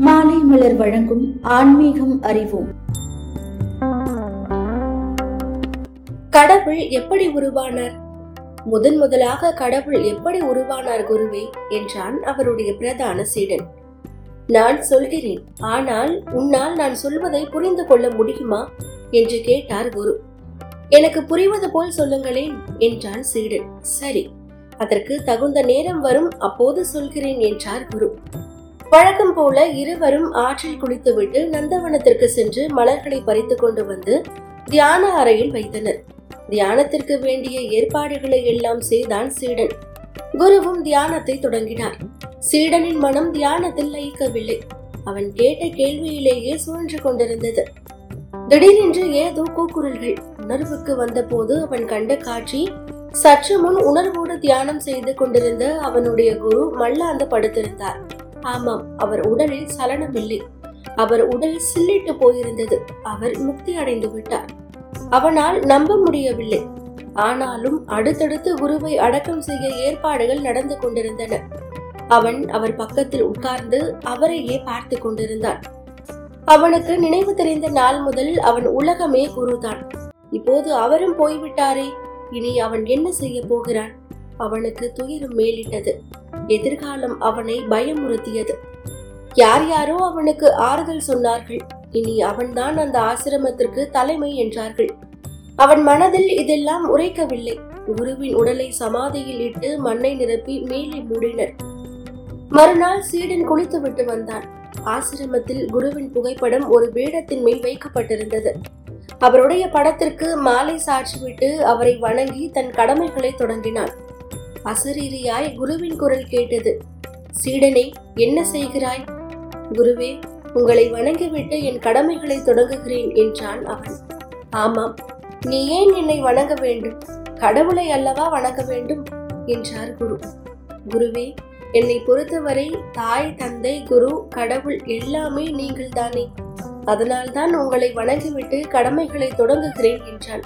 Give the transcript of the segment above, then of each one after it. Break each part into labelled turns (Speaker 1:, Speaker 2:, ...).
Speaker 1: மாலை மலர் வழங்கும் ஆன்மீகம் அறிவோம்.
Speaker 2: கடவுள் எப்படி உருவானார்? முதன் முதலாக கடவுள் எப்படி உருவானார் குருவே? என்றான் அவருடைய பிரதான சீடன். நான் சொல்கிறேன் ஆனால் உன்னால் நான் சொல்வதை புரிந்து கொள்ள முடியுமா? என்று கேட்டார் குரு. எனக்கு புரிவது போல் சொல்லுங்களேன் என்றான் சீடன். சரி அதற்கு தகுந்த நேரம் வரும் அப்போது சொல்கிறேன் என்றார் குரு. வழக்கம் போல இருவரும் ஆற்றில் குளித்துவிட்டு நந்தவனத்திற்கு சென்று மலர்களை பறித்துக் கொண்டு வந்து தியான அறையில் வைத்தனர். தியானத்திற்கு வேண்டிய ஏற்பாடுகளை எல்லாம் செய்தான் சீடன். குருவும் தியானத்தை தொடங்கினார். சீடனின் மனம் தியானத்தில் லயிக்கவில்லை. அவன் கேட்ட கேள்வியிலேயே சுழன்று கொண்டிருந்தது. திடீரென்று ஏதோ கூக்குரல்கள் உணர்வுக்கு வந்தபோது அவன் கண்ட காட்சி சற்று முன் உணர்வோடு தியானம் செய்து கொண்டிருந்த அவனுடைய குரு மல்லாந்து படுத்திருந்தார். ஆமாம் அவர் உடலில் சலனமில்லை. அவர் உடல் சில்லிட்டு போயிருந்தது. அவர் முக்தி அடைந்து விட்டார். அவனால் நம்ப முடியவில்லை. ஆனாலும் அடுத்தடுத்து குருவை அடக்கம் செய்ய ஏற்பாடுகள் நடந்து கொண்டிருந்தன. அவன் அவர் பக்கத்தில் உட்கார்ந்து அவரையே பார்த்து கொண்டிருந்தான். அவனுக்கு நினைவு தெரிந்த நாள் முதல் அவன் உலகமே குருதான். இப்போது அவரும் போய்விட்டாரே. இனி அவன் என்ன செய்ய போகிறான்? அவனுக்கு துயரம் மேலிட்டது. எதிர்காலம் அவனை பயமுறுத்தியது. யார் யாரோ அவனுக்கு ஆறுதல் சொன்னார்கள். இனி அவன்தான் அந்த ஆசிரமத்திற்கு தலைமை என்றார்கள். அவன் மனதில் இதெல்லாம் உரைக்கவில்லை. குருவின் உடலை சமாதியில் இட்டு மண்ணை நிரப்பி மேலே மூடினர். மறுநாள் சீடன் குளித்துவிட்டு வந்தான். ஆசிரமத்தில் குருவின் புகைப்படம் ஒரு பீடத்தின் மேல் வைக்கப்பட்டிருந்தது. அவருடைய படத்திற்கு மாலை சாற்றிவிட்டு அவரை வணங்கி தன் கடமைகளை தொடங்கினான். அசரீரியாய் குருவின் குரல் கேட்டது. சீடனே என்ன செய்கிறாய்? குருவே உங்களை வணங்கிவிட்டு என் கடமைகளை தொடங்குகிறேன் என்றான் அவன். ஆமாம் நீ ஏன் என்னை வணங்க வேண்டும்? கடவுளை அல்லவா வணங்க வேண்டும்? என்றார் குரு. குருவே என்னை பொறுத்தவரை தாய் தந்தை குரு கடவுள் எல்லாமே நீங்கள் தானே அதனால்தான் உங்களை வணங்கிவிட்டு கடமைகளை தொடங்குகிறேன் என்றான்.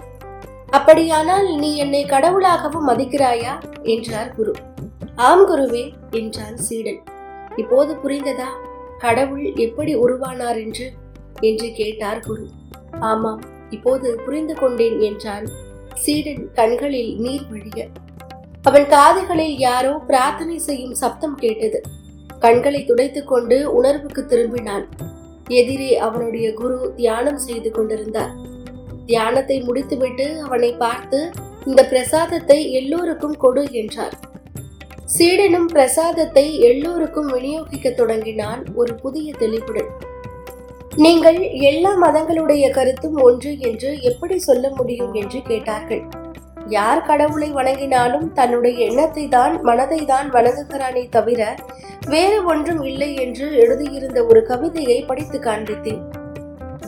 Speaker 2: அப்படியானால் நீ என்னை கடவுளாகவும் மதிக்கிறாயா? என்றார் குரு. ஆம் குருவே என்றான் சீடன். இப்போது புரிந்ததா? கடவுள் எப்படி உருவானார் என்று? என்று கேட்டார் குரு. ஆமாம் இப்போது புரிந்து கொண்டேன் என்றான் சீடன் கண்களில் நீர் வழிய. அவன் காதுகளில் யாரோ பிரார்த்தனை செய்யும் சப்தம் கேட்டது. கண்களை துடைத்துக் கொண்டு உணர்வுக்கு திரும்பினான். எதிரே அவனுடைய குரு தியானம் செய்து கொண்டிருந்தார். தியானத்தை முடித்துவிட்டு அவனை பார்த்து இந்த பிரசாதத்தை எல்லோருக்கும் கொடு என்றார். சீடனும் பிரசாதத்தை எல்லோருக்கும் விநியோகிக்க தொடங்கினான் ஒரு புதிய தெளிவுடன். நீங்கள் எல்லா மதங்களுடைய கருத்தும் ஒன்று என்று எப்படி சொல்ல முடியும்? என்று கேட்டார்கள். யார் கடவுளை வணங்கினாலும் தன்னுடைய எண்ணத்தை தான் மனதை தான் வணங்குகிறானே தவிர வேறு ஒன்றும் இல்லை என்று எழுதியிருந்த ஒரு கவிதையை படித்து காண்பித்தேன்.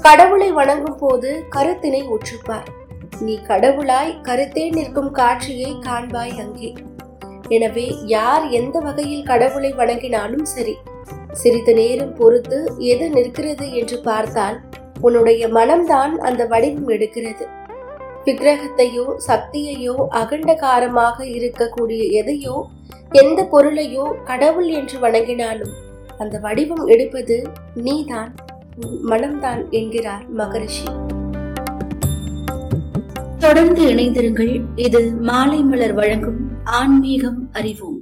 Speaker 2: கடவுளை வணங்கும் போது கருத்தினை உற்றுப்பார் நீ கடவுளாய் கருத்தே நிற்கும் காட்சியை காண்பாய் அங்கே. எனவே யார் எந்த வகையில் கடவுளை வணங்கினாலும் சரி சிறிது நேரம் பொறுத்து எது நிற்கிறது என்று பார்த்தால் உன்னுடைய மனம்தான் அந்த வடிவம் எடுக்கிறது. விக்கிரகத்தையோ சக்தியையோ அகண்டகாரமாக இருக்கக்கூடிய எதையோ எந்த பொருளையோ கடவுள் என்று வணங்கினாலும் அந்த வடிவம் எடுப்பது நீதான். மனம்தான் என்கிறார் மகரிஷி.
Speaker 1: தொடர்ந்து இணைந்திருங்கள். இது மாலை மலர் வழங்கும் ஆன்மீகம் அறிவோம்.